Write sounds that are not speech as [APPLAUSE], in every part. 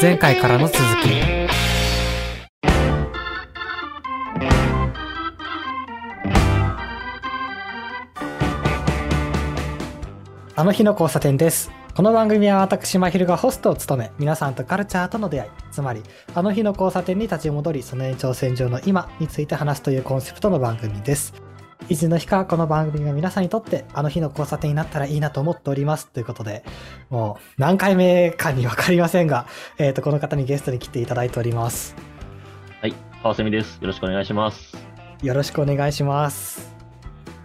前回からの続き。あの日の交差点です。この番組は私まひるがホストを務め皆さんとカルチャーとの出会い。つまりあの日の交差点に立ち戻りその延長線上の今について話すというコンセプトの番組です。いつの日かこの番組が皆さんにとってあの日の交差点になったらいいなと思っております。ということでもう何回目かにわかりませんが、えっ、とこの方にゲストに来ていただいております。はい、川蝉です。よろしくお願いします。よろしくお願いします。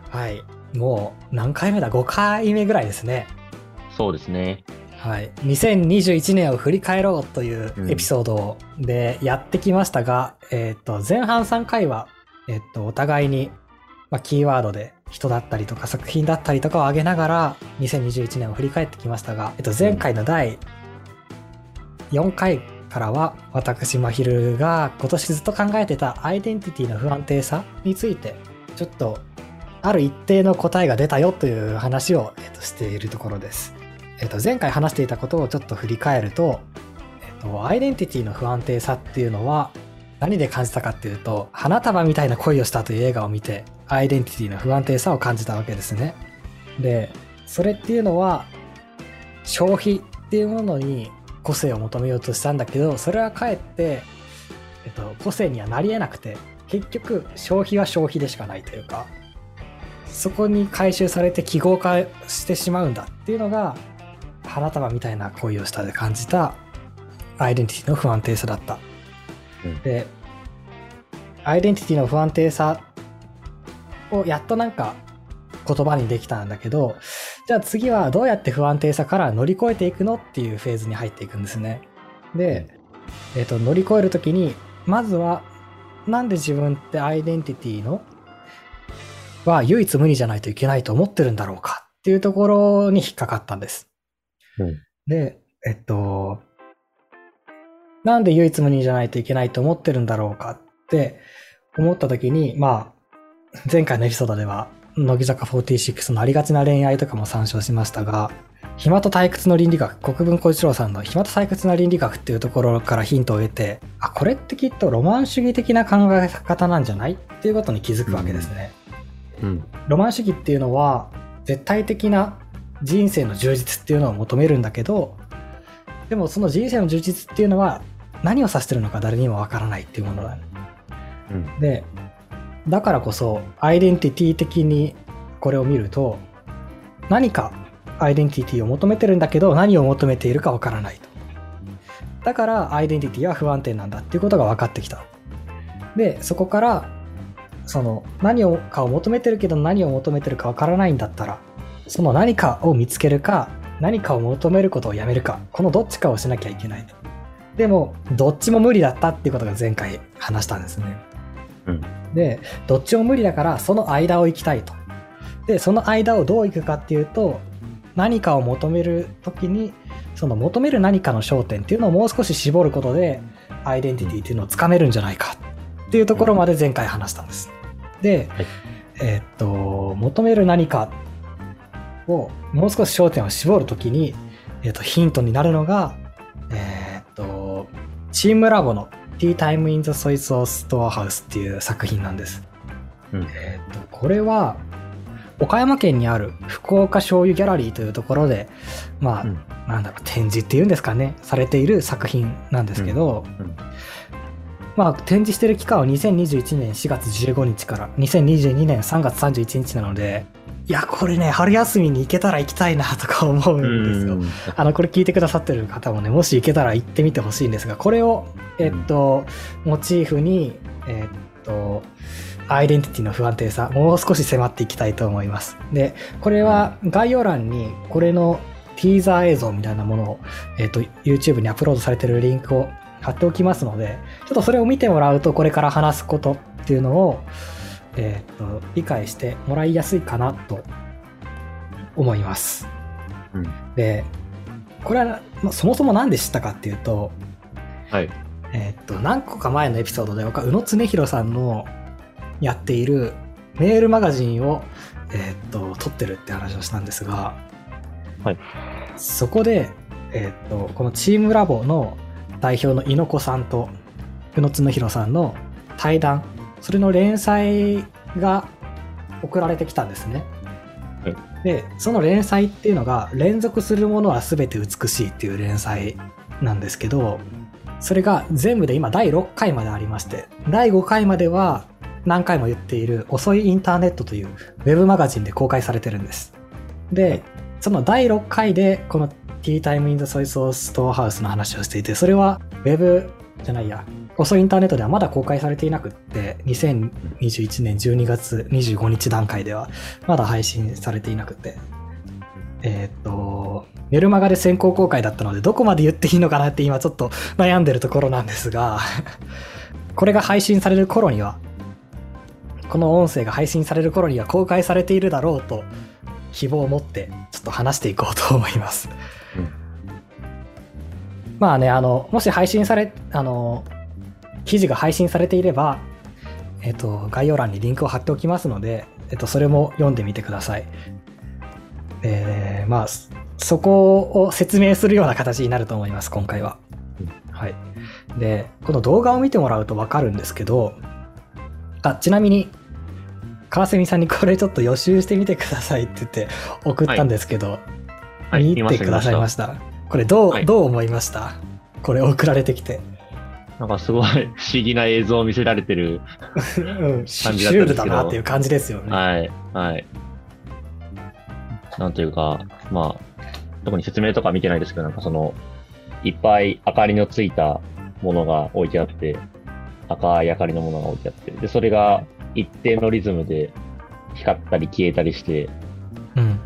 はい。もう何回目だ？5回目ぐらいですね。そうですね。はい、2021年を振り返ろうというエピソードでやってきましたが、えっ、と前半3回は、えっ、とお互いに、まあ、キーワードで人だったりとか作品だったりとかを挙げながら2021年を振り返ってきましたが、えっと前回の第4回からは私まひるが今年ずっと考えてたアイデンティティの不安定さについてちょっとある一定の答えが出たよという話を、えっとしているところです。えっと、前回話していたことをちょっと振り返ると、えっと、アイデンティティの不安定さっていうのは何で感じたかっていうと花束みたいな恋をしたという映画を見てアイデンティティの不安定さを感じたわけですね。でそれっていうのは消費っていうものに個性を求めようとしたんだけどそれはかえって、えっと、個性にはなり得なくて結局消費は消費でしかないというかそこに回収されて記号化してしまうんだっていうのが花束みたいな恋をしたで感じたアイデンティティの不安定さだった。うんでアイデンティティの不安定さをやっとなんか言葉にできたんだけどじゃあ次はどうやって不安定さから乗り越えていくのっていうフェーズに入っていくんですね。で、えっと乗り越える時にまずはなんで自分ってアイデンティティのは唯一無二じゃないといけないと思ってるんだろうかっていうところに引っかかったんです。うんで、えっと、なんで唯一無二じゃないといけないと思ってるんだろうかって思った時に、まあ、前回のエピソードでは、乃木坂46のありがちな恋愛とかも参照しましたが、暇と退屈の倫理学、国分小一郎さんの暇と退屈な倫理学っていうところからヒントを得て、あ、これってきっとロマン主義的な考え方なんじゃないっていうことに気づくわけですね。うん。ロマン主義っていうのは絶対的な人生の充実っていうのを求めるんだけどでもその人生の充実っていうのは何を指してるのか誰にもわからないっていうものだ、うん。でだからこそアイデンティティ的にこれを見ると何かアイデンティティを求めてるんだけど何を求めているかわからないと。だからアイデンティティは不安定なんだっていうことが分かってきた。でそこからその何をかを求めてるけど何を求めてるかわからないんだったらその何かを見つけるか何かを求めることをやめるかこのどっちかをしなきゃいけないでもどっちも無理だったっていうことが前回話したんですね。うん。でどっちも無理だからその間を行きたいと。でその間をどう行くかっていうと何かを求める時にその求める何かの焦点っていうのをもう少し絞ることでアイデンティティっていうのをつかめるんじゃないかっていうところまで前回話したんです。で、はい。えーっと求める何かをもう少し焦点を絞るときに、えーっとヒントになるのがえーチームラボの Tea Time in the Soy Sauce Storehouse っていう作品なんです。うん。えーっとこれは岡山県にある福岡醤油ギャラリーというところでまあ、うん。なんだろう展示っていうんですかねされている作品なんですけど、うん。まあ展示してる期間は2021年4月15日から2022年3月31日なのでいやこれね春休みに行けたら行きたいなとか思うんですよ。うん。あのこれ聞いてくださってる方もねもし行けたら行ってみてほしいんですがこれをえっとモチーフにえっとアイデンティティの不安定さもう少し迫っていきたいと思います。でこれは概要欄にこれのティーザー映像みたいなものを、えっと YouTube にアップロードされてるリンクを貼っておきますのでちょっとそれを見てもらうとこれから話すことっていうのを、えっと理解してもらいやすいかなと思いますうん。でこれは、まあ、そもそも何で知ったかっていうと、はい。えーっと何個か前のエピソードで僕は宇野恒弘さんのやっているメールマガジンを、えーっと撮ってるって話をしたんですが、はいそこで、えーっとこのチームラボの代表の猪子さんと宇野恒弘さんの対談、それの連載が送られてきたんですね。はいで、その連載っていうのが、連続するものは全て美しいっていう連載なんですけど、それが全部で今第6回までありまして、第5回までは何回も言っている遅いインターネットというウェブマガジンで公開されてるんです。で、その第6回でこの Tea Time in the Soy Sauce Storehouse の話をしていて、それはウェブじゃないや、遅いインターネットではまだ公開されていなくって、2021年12月25日段階ではまだ配信されていなくて、えーっと、メルマガで先行公開だったので、どこまで言っていいのかなって今ちょっと悩んでるところなんですが、[LAUGHS] これが配信される頃には、この音声が配信される頃には公開されているだろうと希望を持ってちょっと話していこうと思います。うんまあね、あの、もし配信され、あの、記事が配信されていれば、えっと、概要欄にリンクを貼っておきますので、えっと、それも読んでみてください。えー、まあ、そそこを説明するような形になると思います、今回はうん。はい。で、この動画を見てもらうとわかるんですけど、あ、ちなみに、川蝉さんにこれちょっと予習してみてくださいって言って送ったんですけど、はい。見てくださいましした。これどう、はいどう思いました？これ送られてきて。た。なんかすごい [LAUGHS] 不思議な映像を見せられてる。うん、シ感じュールだったんですけどだなっていう感じですよね。はい。はい。なんというか、まあ、特に説明とか見てないですけど、なんかその、いっぱい明かりのついたものが置いてあって、赤い明かりのものが置いてあって、で、それが一定のリズムで光ったり消えたりして、うん。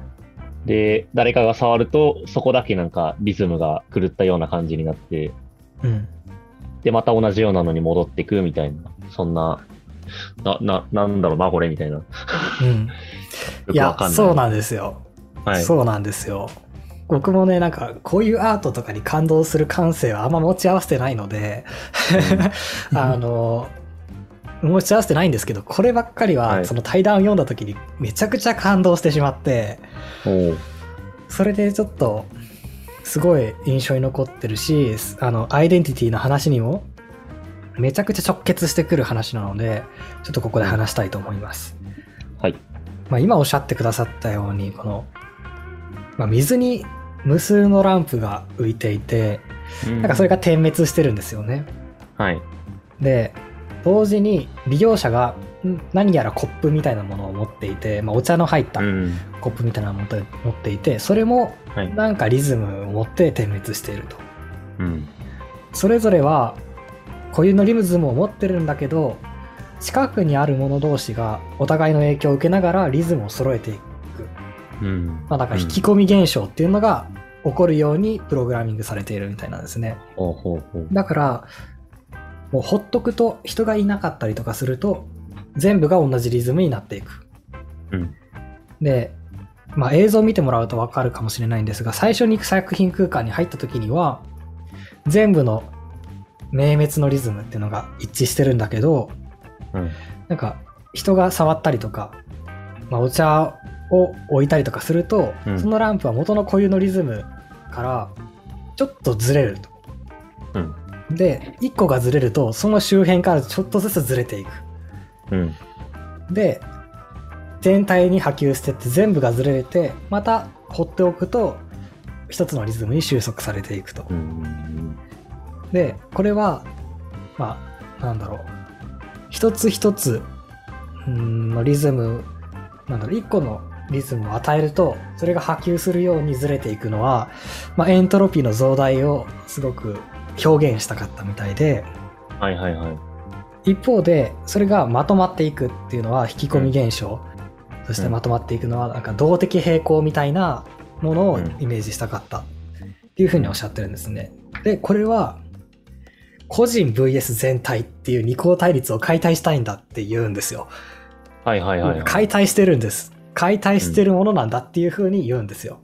で、誰かが触ると、そこだけなんかリズムが狂ったような感じになって、うん。で、また同じようなのに戻ってくみたいな、そんな、な、な、なんだろうな、これみたいな。ようん。[LAUGHS] いや。そうなんですよ。はい。そうなんですよ。僕もね、なんか、こういうアートとかに感動する感性はあんま持ち合わせてないので、[LAUGHS] あの、持ち合わせてないんですけど、こればっかりは、はいその対談を読んだ時にめちゃくちゃ感動してしまって、おうそれでちょっと、すごい印象に残ってるし、あの、アイデンティティの話にも、めちゃくちゃ直結してくる話なので、ちょっとここで話したいと思います。はい。まあ、今おっしゃってくださったように、この、まあ、水に無数のランプが浮いていて、なんかそれが点滅してるんですよね。はい。で、同時に利用者がん何やらコップみたいなものを持っていて、まあ、お茶の入ったうん。コップみたいなものを持っていて、それもはい。なんかリズムを持って点滅していると。うん。それぞれは固有のリズムを持ってるんだけど、近くにあるもの同士がお互いの影響を受けながらリズムを揃えていく。うん。まあ、だから引き込み現象っていうのが起こるようにプログラミングされているみたいなんですね。ほうほうほう。だから、もうほっとくと人がいなかったりとかすると、全部が同じリズムになっていく。うん。で、まあ映像を見てもらうとわかるかもしれないんですが、最初に作品空間に入った時には、全部の明滅のリズムっていうのが一致してるんだけど、うん。なんか人が触ったりとか、まあ、お茶を置いたりとかすると、うんそのランプは元の固有のリズムからちょっとずれると。うん。で、1個がずれると、その周辺からちょっとずつずれていく。うん。で、全体に波及してって全部がずれて、また放っておくと、一つのリズムに収束されていくと。うん。で、これは、まあ、なんだろう。一つ一つのリズム、なんだろう、一個のリズムを与えると、それが波及するようにずれていくのは、まあ、エントロピーの増大をすごく表現したかったみたいで、はいはいはい。一方で、それがまとまっていくっていうのは引き込み現象。そしてまとまっていくのは、なんか動的平衡みたいなものをイメージしたかったっていうふうにおっしゃってるんですね。で、これは、個人 VS 全体っていう二項対立を解体したいんだって言うんですよ。はいはいはいはい。解体してるんです。解体してるものなんだっていうふうに言うんですよ。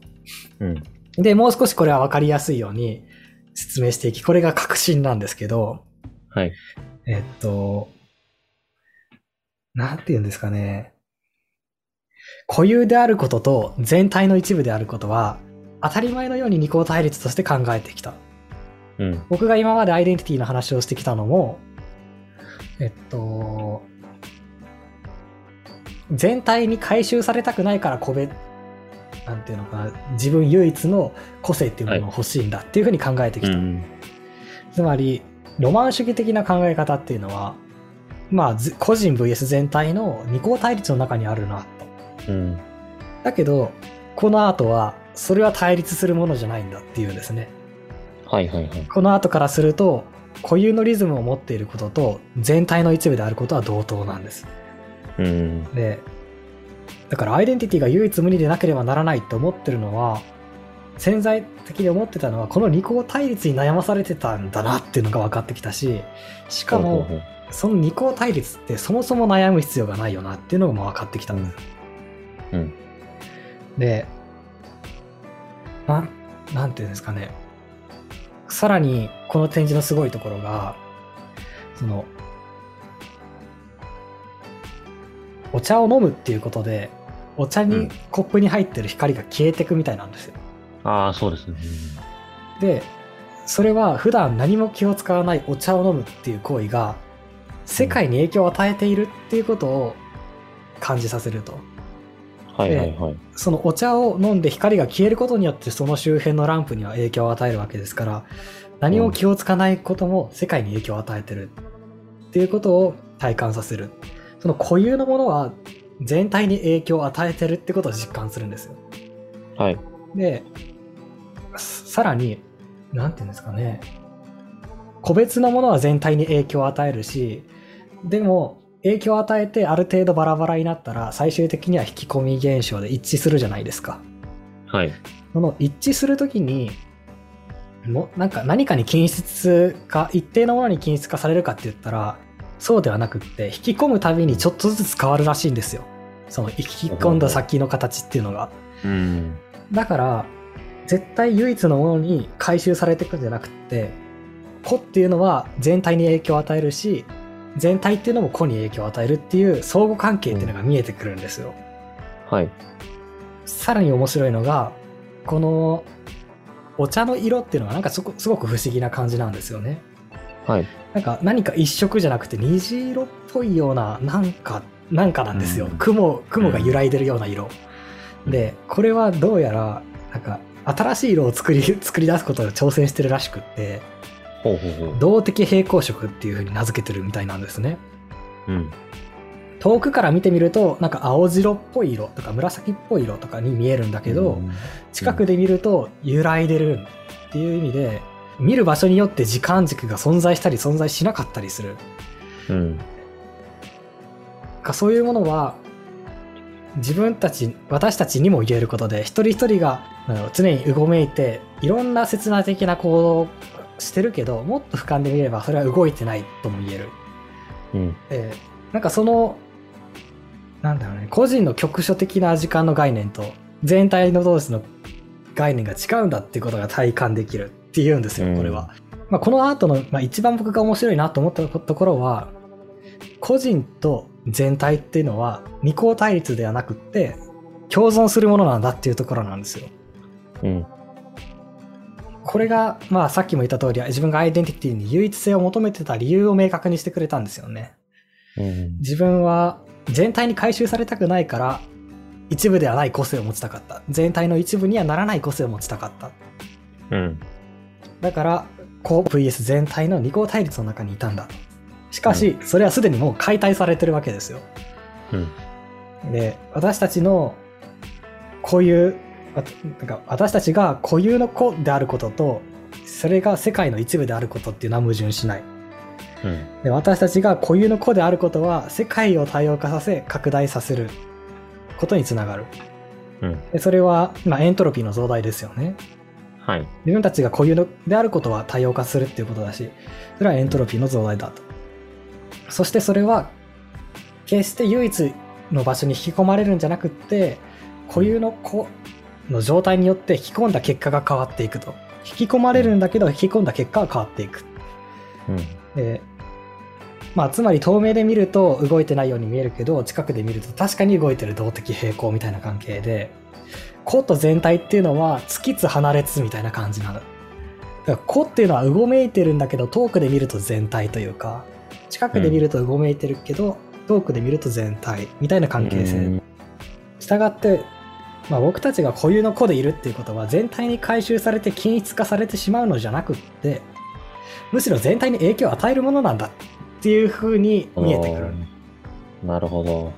うん。で、もう少しこれは分かりやすいように説明していき、これが確信なんですけど、はい。えっと、なんて言うんですかね。固有であることと全体の一部であることは、当たり前のように二項対立として考えてきた。うん。僕が今までアイデンティティの話をしてきたのも、えっと、全体に回収されたくないから個別、なんていうのかな、自分唯一の個性っていうものが欲しいんだっていうふうに考えてきた。うん。つまり、ロマン主義的な考え方っていうのは、まあ、ず個人 VS 全体の二項対立の中にあるなと。うん。だけど、このアートは、それは対立するものじゃないんだっていうんですね。はいはいはい。この後からすると固有のリズムを持っていることと全体の一部であることは同等なんです。うん。でだからアイデンティティが唯一無二でなければならないと思ってるのは潜在的に思ってたのはこの二項対立に悩まされてたんだなっていうのが分かってきたししかもその二項対立ってそもそも悩む必要がないよなっていうのが分かってきたんです。うん。でなんなんていうんですかねさらにこの展示のすごいところがそのお茶を飲むっていうことでお茶に、うんコップに入ってる光が消えてくみたいなんですよああ、そうですね。でそれは普段何も気を使わないお茶を飲むっていう行為が世界に影響を与えているっていうことを感じさせるとはいはいはい。そのお茶を飲んで光が消えることによってその周辺のランプには影響を与えるわけですから何も気をつかないことも世界に影響を与えてるっていうことを体感させるその固有のものは全体に影響を与えてるってことを実感するんですよはい。でささらに何て言うんですかね個別のものは全体に影響を与えるしでも影響を与えてある程度バラバラになったら最終的には引き込み現象で一致するじゃないですかはい。その一致するときにもなんか何かに均質化一定のものに均質化されるかって言ったらそうではなくって引き込むたびにちょっとずつ変わるらしいんですよその引き込んだ先の形っていうのがうん。だから絶対唯一のものに回収されていくんじゃなくって個っていうのは全体に影響を与えるし全体っていうのも個に影響を与えるっていう相互関係っていうのが見えてくるんですよ、はい。さらに面白いのがこのお茶の色っていうのがなんかすごすごく不思議な感じなんですよね。はい。なんか何か一色じゃなくて虹色っぽいようななんかなんかなんですよ、うん。雲雲が揺らいでるような色、うんでこれはどうやらなんか新しい色を作り [LAUGHS] 作り出すことに挑戦してるらしくってほうほうほう。動的平衡色っていう風に名付けてるみたいなんですねうん。遠くから見てみるとなんか青白っぽい色とか紫っぽい色とかに見えるんだけど、うん近くで見ると揺らいでるっていう意味で見る場所によって時間軸が存在したり存在しなかったりするうん。かそういうものは自分たち私たちにも言えることで一人一人が常にうごめいていろんな刹那的な行動をしてるけどもっと俯瞰で見ればそれは動いてないとも言える。うん。でなんかそのなんだろうね個人の局所的な時間の概念と全体の同士の概念が違うんだっていうことが体感できるっていうんですよこれは。まあ、このアートの、まあ、一番僕が面白いなと思ったところは個人と全体っていうのは二項対立ではなくって共存するものなんだっていうところなんですよ。うん。これが、まあさっきも言った通り自分がアイデンティティに唯一性を求めてた理由を明確にしてくれたんですよね。うん。自分は全体に回収されたくないから一部ではない個性を持ちたかった全体の一部にはならない個性を持ちたかったうん。だから個 VS 全体の二項対立の中にいたんだしかし、それはすでにもう解体されてるわけですようん。で私たちの固有わなんか私たちが固有の個であることとそれが世界の一部であることっていうのは矛盾しないうん。で私たちが固有の個であることは世界を多様化させ拡大させることにつながるうん。でそれは、まあ、エントロピーの増大ですよねはい。自分たちが固有のであることは多様化するっていうことだしそれはエントロピーの増大だとそしてそれは決して唯一の場所に引き込まれるんじゃなくって固有の個の状態によって引き込んだ結果が変わっていくと。引き込まれるんだけど引き込んだ結果は変わっていく。うん。でまあつまり透明で見ると動いてないように見えるけど近くで見ると確かに動いてる動的平衡みたいな関係で個と全体っていうのはつきつ離れつみたいな感じなの。だから個っていうのはうごめいてるんだけど遠くで見ると全体というか近くで見るとうごめいてるけど、遠くで見ると全体みたいな関係性、うん。したがって、まあ、僕たちが固有の個でいるっていうことは全体に回収されて均一化されてしまうのじゃなくってむしろ全体に影響を与えるものなんだっていう風に見えてくる。なるほど。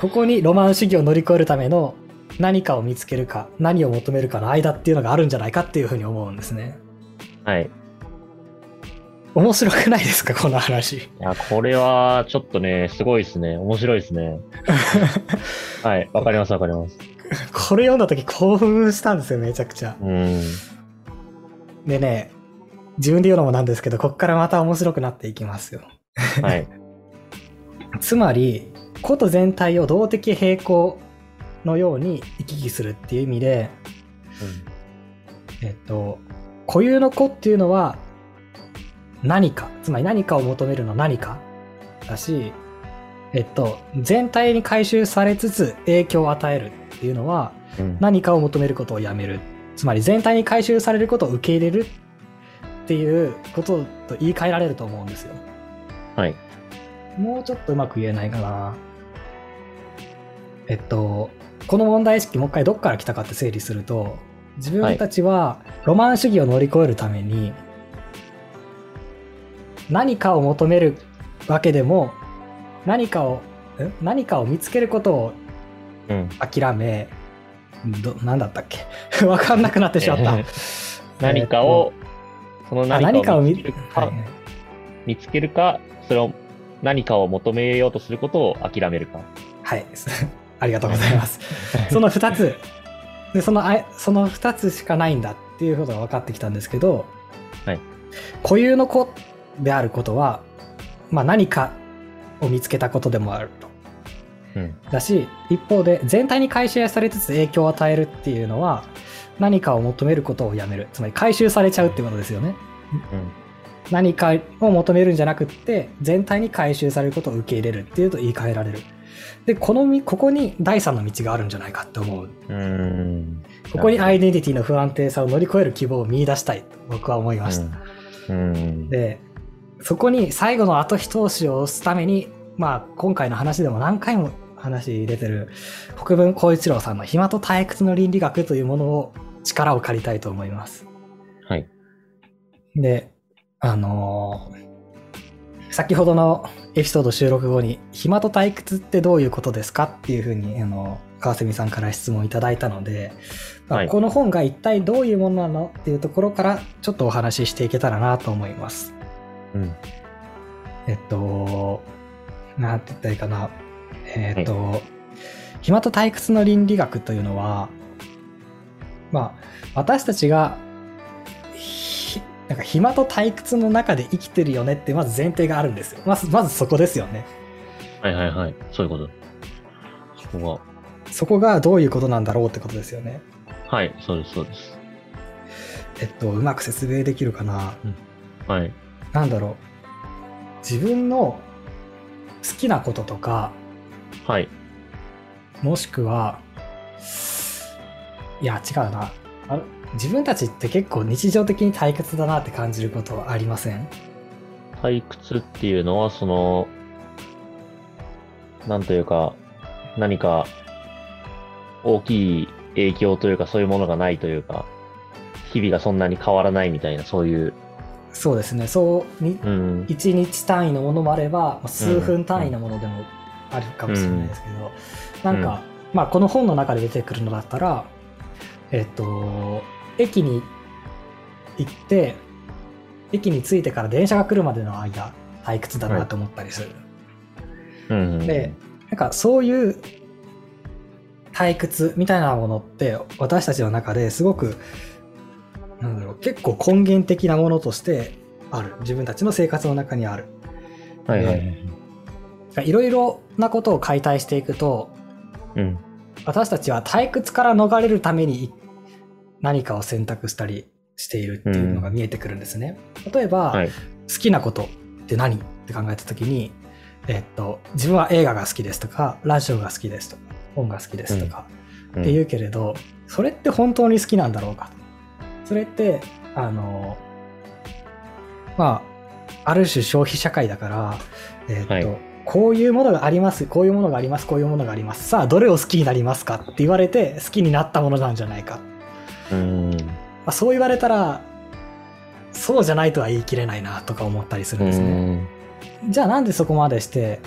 ここにロマン主義を乗り越えるための何かを見つけるか何を求めるかの間っていうのがあるんじゃないかっていう風に思うんですね。はい。面白くないですかこの話いや、これは、ちょっとね、すごいですね。面白いですね。[LAUGHS] はい。わかります、わかります。これ読んだ時興奮したんですよめちゃくちゃうん。でね自分で言うのもなんですけどこっからまた面白くなっていきますよはい。[LAUGHS] つまり個と全体を動的平衡のように行き来するっていう意味で、えっと、固有の個っていうのは何かつまり何かを求めるの何かだし、えっと、全体に回収されつつ影響を与えるっていうのはうん。何かを求めることをやめるつまり全体に回収されることを受け入れるっていうことと言い換えられると思うんですよ。はい。もうちょっとうまく言えないかな。えっと、この問題意識もう一回どっから来たかって整理すると、自分たちはロマン主義を乗り越えるために、何かを求めるわけでも、何かを、ん何かを見つけることをうん。諦め、ど、なんだったっけ？[LAUGHS] わかんなくなってしまった。[LAUGHS] 何かを、そのあ何かを見つけるか、はい見つけるか、それを何かを求めようとすることを諦めるか。はい。[LAUGHS] ありがとうございます。その2つ。で、そのあい、その2つしかないんだっていうことが分かってきたんですけど、はい。固有の子であることは、まあ何かを見つけたことでもあると。うん。だし、一方で全体に回収されつつ影響を与えるっていうのは、何かを求めることをやめる。つまり回収されちゃうってことですよね。うん。何かを求めるんじゃなくって全体に回収されることを受け入れるっていうと言い換えられるでこのみここに第三の道があるんじゃないかって思ううーん。ここにアイデンティティの不安定さを乗り越える希望を見出したいと僕は思いました、うん。うん。でそこに最後の後一押しを押すためにまあ今回の話でも何回も話出てる国分光一郎さんの暇と退屈の倫理学というものを力を借りたいと思いますはい。で、あのー先ほどのエピソード収録後に、暇と退屈ってどういうことですかっていうふうに、あの、川蝉さんから質問いただいたので、まあはいこの本が一体どういうものなのっていうところから、ちょっとお話ししていけたらなと思います。うん。えっと、なんて言ったらいいかな。えっと、暇と退屈の倫理学というのは、まあ、私たちが、ひなんか暇と退屈の中で生きてるよねってまず前提があるんですよ。まず、まずそこですよね。はいはいはい。そういうこと。そこそこがどういうことなんだろうってことですよね。が。はい、そうです、そうです。えっと、うまく説明できるかな。はい。なんだろう。自分の好きなこととか、はい。もしくは、いや、違うな。あ自分たちって結構日常的に退屈だなって感じることはありません？退屈っていうのは、その、なんというか、何か大きい影響というか、そういうものがないというか、日々がそんなに変わらないみたいな、そういう、そうですね。そうに、うん。1日単位のものもあれば、まあ数分単位のものでもあるかもしれないですけど、なんか、まあこの本の中で出てくるのだったら、えっと、駅に行って、駅に着いてから電車が来るまでの間、退屈だなと思ったりする。うん。で、なんかそういう退屈みたいなものって私たちの中ですごくなんだろう結構根源的なものとしてある自分たちの生活の中にあるはいはいはい。いろいろなことを解体していくとうん。私たちは退屈から逃れるために何かを選択したりしているっていうのが見えてくるんですね、例えば、はい。好きなことって何って考えた時に、えっと、自分は映画が好きですとか、ラジオが好きですとか、本が好きですとか、うんって言うけれど、それって本当に好きなんだろうかと。それって、あの、まあ、ある種消費社会だから、えーっと、はいこういうものがあります、こういうものがあります、こういうものがあります。さあ、どれを好きになりますかって言われて、好きになったものなんじゃないか。うん。まあ、そう言われたら、そうじゃないとは言い切れないなとか思ったりするんですね。じゃあなんでそこまでして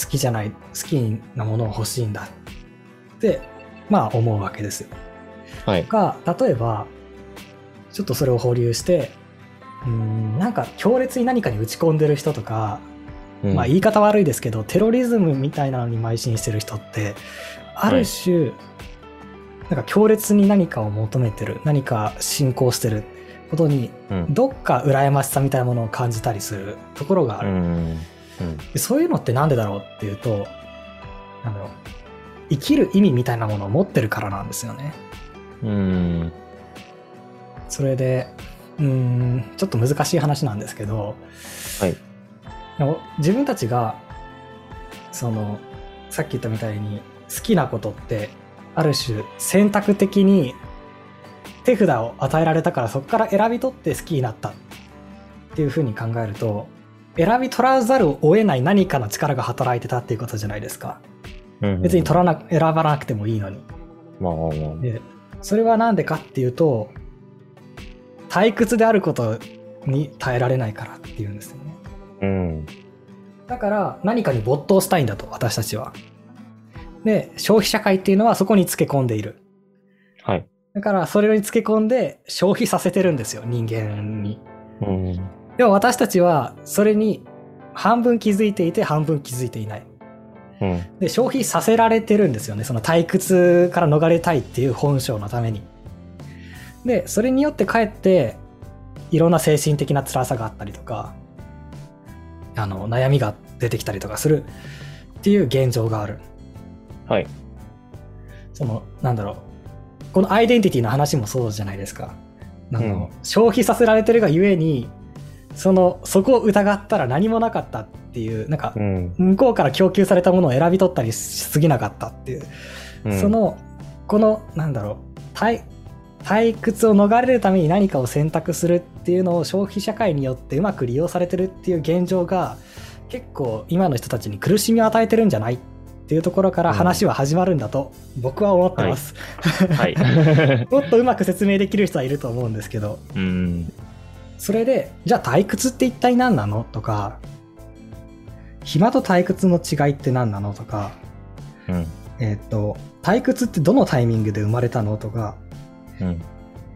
好きじゃない、好きなものを欲しいんだって、まあ思うわけですよ。はい。が、例えば、ちょっとそれを保留して、うーん、なんか強烈に何かに打ち込んでる人とか、うんまあ言い方悪いですけど、テロリズムみたいなのに邁進してる人って、ある種、なんか強烈に何かを求めてる、何か信仰してることに、うん。どっか羨ましさみたいなものを感じたりするところがある。うん。そういうのってなんでだろうっていうと、なんだろう、生きる意味みたいなものを持ってるからなんですよね。うん。それで、うーん、ちょっと難しい話なんですけど、はい。でも自分たちが、その、さっき言ったみたいに好きなことって、ある種選択的に手札を与えられたからそこから選び取って好きになったっていうふうに考えると、選び取らざるを得ない何かの力が働いてたっていうことじゃないですか。うん別に取らな、選ばなくてもいいのに。まあまあまあ。でそれはなんでかっていうと退屈であることに耐えられないからっていうんですよねうん。だから何かに没頭したいんだと私たちはで消費社会っていうのはそこにつけ込んでいるはい。だからそれにつけ込んで消費させてるんですよ人間にうん。でも私たちはそれに半分気づいていて半分気づいていないうん。で消費させられてるんですよねその退屈から逃れたいっていう本性のためにでそれによってかえっていろんな精神的な辛さがあったりとかあの悩みが出てきたりとかするっていう現状がある。はい。そのなんだろう。このアイデンティティの話もそうじゃないですか。あの、う。ん。消費させられてるがゆえにそのそこを疑ったら何もなかったっていうなんかうん。向こうから供給されたものを選び取ったりしすぎなかったっていう、うん。そ、のこのなんだろう。退退屈を逃れるために何かを選択するっていうのを消費社会によってうまく利用されてるっていう現状が結構今の人たちに苦しみを与えてるんじゃないっていうところから話は始まるんだと僕は思ってます、はい。[LAUGHS] もっとうまく説明できる人はいると思うんですけどうん。それでじゃあ退屈って一体何なの？とか暇と退屈の違いって何なの？とかうん。えっ、と、退屈ってどのタイミングで生まれたの？とか、うん。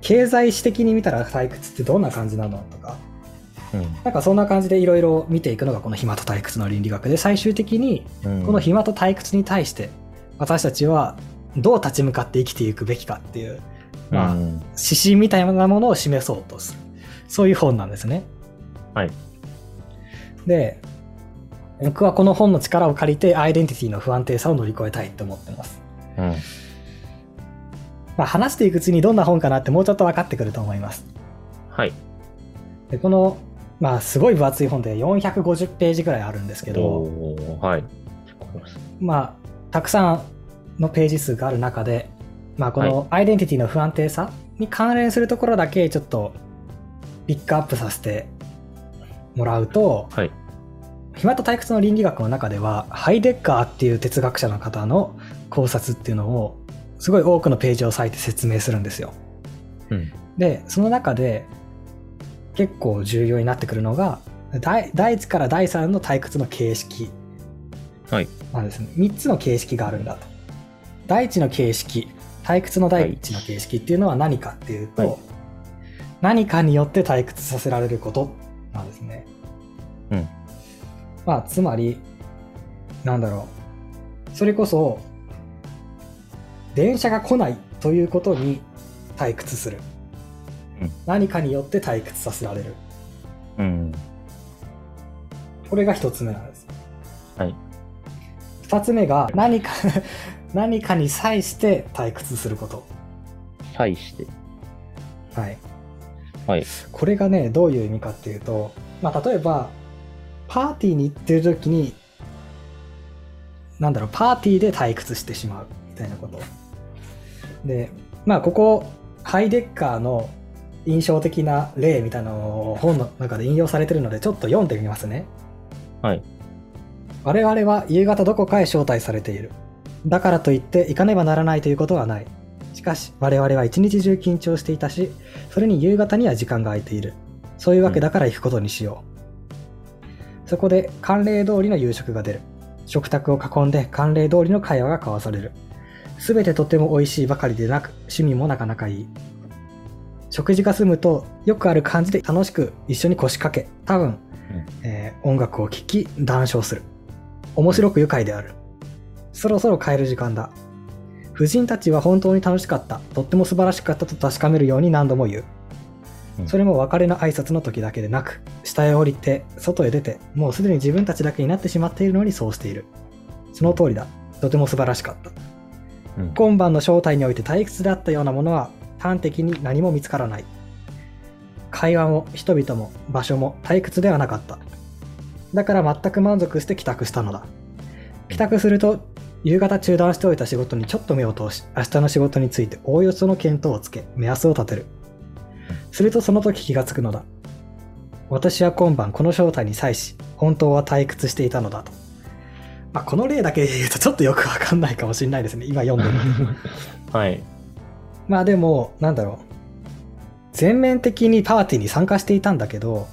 経済史的に見たら退屈ってどんな感じなのとか、うん。なんかそんな感じでいろいろ見ていくのがこの暇と退屈の倫理学で、最終的にうん。この暇と退屈に対して私たちはどう立ち向かって生きていくべきかっていう、まあうん指針みたいなものを示そうとする。そういう本なんですね。はい。で、僕はこの本の力を借りてアイデンティティの不安定さを乗り越えたいと思ってます。うん。まあ、話していくうちにどんな本かなってもうちょっと分かってくると思います。はい。でこの、まあ、すごい分厚い本で450ページぐらいあるんですけど、はい。まあ、たくさんのページ数がある中で、まあ、このアイデンティティの不安定さに関連するところだけちょっとピックアップさせてもらうと、はい。暇と退屈の倫理学の中ではハイデッカーっていう哲学者の方の考察っていうのをすごい多くのページを割いて説明するんですよ。うん。でその中で結構重要になってくるのが第第1から第3の退屈の形式はい。なんですね3つの形式があるんだと第1の形式退屈の第1の形式っていうのは何かっていうと、はい何かによって退屈させられることなんですねうん。まあつまりなんだろうそれこそ電車が来ないということに退屈する、うん何かによって退屈させられるうん。これが一つ目なんですはい。二つ目が何か [LAUGHS] 何かに際して退屈すること対して。はいはい。これがねどういう意味かっていうと、まあ、例えばパーティーに行ってる時になんだろうパーティーで退屈してしまうみたいなことでまあここハイデッカーの印象的な例みたいなのを本の中で引用されてるのでちょっと読んでみますね。はい。我々は夕方どこかへ招待されている。だからといって行かねばならないということはない。しかし我々は一日中緊張していたし、それに夕方には時間が空いている。そういうわけだから行くことにしよう。そこで慣例通りの夕食が出る。食卓を囲んで慣例通りの会話が交わされる。すべてとても美味しいばかりでなく、趣味もなかなかいい。食事が済むと、よくある感じで楽しく一緒に腰掛け、多分、えー音楽を聴き、談笑する。面白く愉快である。そろそろ帰る時間だ。夫人たちは本当に楽しかった、とっても素晴らしかったと確かめるように何度も言う。うんそれも別れの挨拶の時だけでなく、下へ降りて、外へ出て、もうすでに自分たちだけになってしまっているのにそうしている。その通りだ。とても素晴らしかった。今晩の正体において退屈であったようなものは端的に何も見つからない。会話も人々も場所も退屈ではなかった。だから全く満足して帰宅したのだ。帰宅すると夕方中断しておいた仕事にちょっと目を通し、明日の仕事についておおよその見当をつけ、目安を立てる。するとその時気がつくのだ。私は今晩この正体に際し、本当は退屈していたのだと。まあ、この例だけで言うとちょっとよくわかんないかもしれないですね。今読んでる。[LAUGHS] はい。まあでも、なんだろう。全面的にパーティーに参加していたんだけど、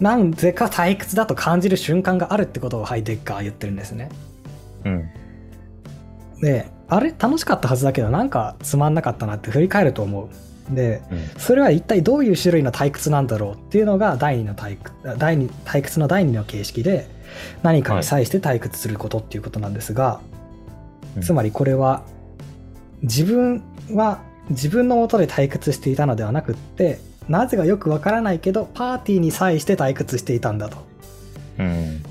なんぜか退屈だと感じる瞬間があるってことをハイデッカーは言ってるんですね。うん。で、あれ楽しかったはずだけど、なんかつまんなかったなって振り返ると思う。で、それは一体どういう種類の退屈なんだろうっていうのが第二の退屈、第二退屈の第二の形式で、何かに際して退屈することっていうことなんですが、うんつまりこれは、自分は自分のもとで退屈していたのではなくって、なぜかよくわからないけど、パーティーに際して退屈していたんだと。うん。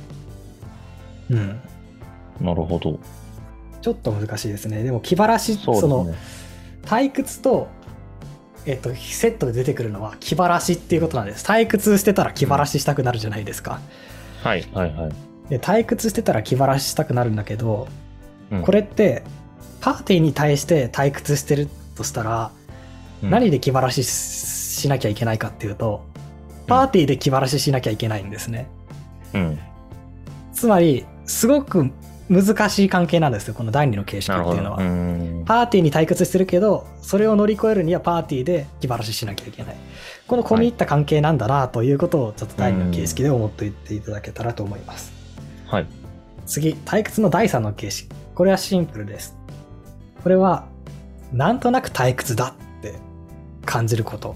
うん。なるほど。ちょっと難しいですね。でも気晴らし、そうですのね。退屈と、えっと、セットで出てくるのは気晴らしっていうことなんです。退屈してたら気晴らししたくなるじゃないですか。はい、はい、はい。で退屈してたら気晴らししたくなるんだけど、うんこれってパーティーに対して退屈してるとしたら、うん何で気晴らししなきゃいけないかっていうとパーティーで気晴らししなきゃいけないんですね。うん。つまりすごく難しい関係なんですよこの第二の形式。っていうのは。うん。パーティーに退屈してるけどそれを乗り越えるにはパーティーで気晴らししなきゃいけないこの込み入った関係なんだなということをちょっと第二の形式で思っていっていただけたらと思いますはい。次退屈の第三の形式これはシンプルですこれはなんとなく退屈だって感じること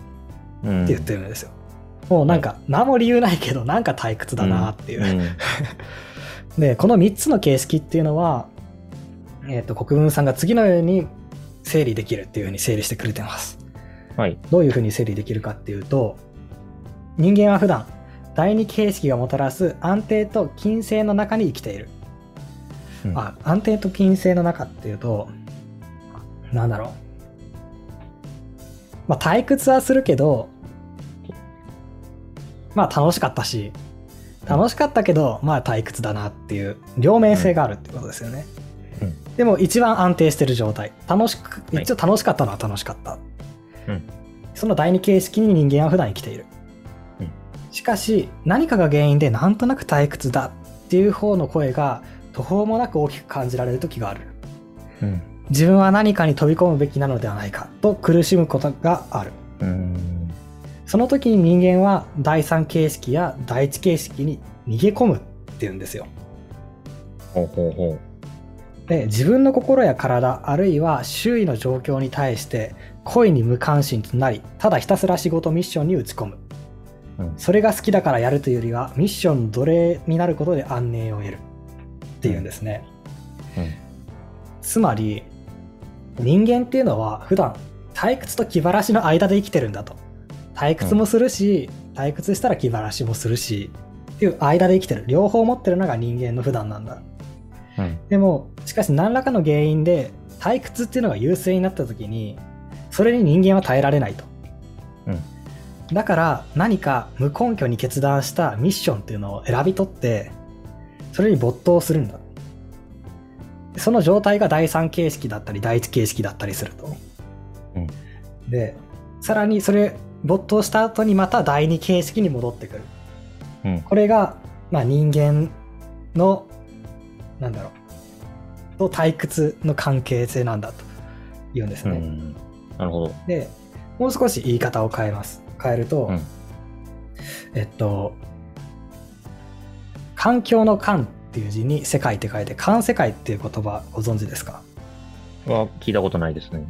うん。って言ってるんですよ、もうなんか何も理由ないけどなんか退屈だなっていう、うん。[LAUGHS] でこの3つの形式っていうのは、えっと国分さんが次のように整理できるっていうふうに整理してくれてます。はい。どういうふうに整理できるかっていうと人間は普段第二形式がもたらす安定と金星の中に生きている、うん。あ安定と金星の中っていうとなんだろう。まあ退屈はするけどまあ楽しかったし楽しかったけどまあ退屈だなっていう両面性があるってことですよね、うん。でも一番安定してる状態。楽しくはい。一応楽しかったのは楽しかった、うん。その第二形式に人間は普段生きている、うん。しかし何かが原因でなんとなく退屈だっていう方の声が途方もなく大きく感じられる時がある。うん。自分は何かに飛び込むべきなのではないかと苦しむことがある。うん。その時に人間は第三形式や第一形式に逃げ込むっていうんですよほうほうほで自分の心や体あるいは周囲の状況に対して恋に無関心となりただひたすら仕事ミッションに打ち込むう。うん。それが好きだからやるというよりはミッションの奴隷になることで安寧を得るっていうんですね、うん。つまり人間っていうのは普段退屈と気晴らしの間で生きてるんだと退屈もするし、退屈したら気晴らしもするしっていう間で生きてる。両方持ってるのが人間の普段なんだ。うん。でもしかし何らかの原因で退屈っていうのが優勢になった時にそれに人間は耐えられないと、うん。だから何か無根拠に決断したミッションっていうのを選び取ってそれに没頭するんだ。その状態が第三形式だったり第一形式だったりすると、うん。でさらにそれ没頭した後にまた第二形式に戻ってくる。うん。これが、まあ、人間の、なんだろう、と退屈の関係性なんだと言うんですね。うん。なるほど。で、もう少し言い方を変えます。変えると、うんえっと、環境の環っていう字に世界って書いて、環世界っていう言葉ご存知ですか？は聞いたことないですね。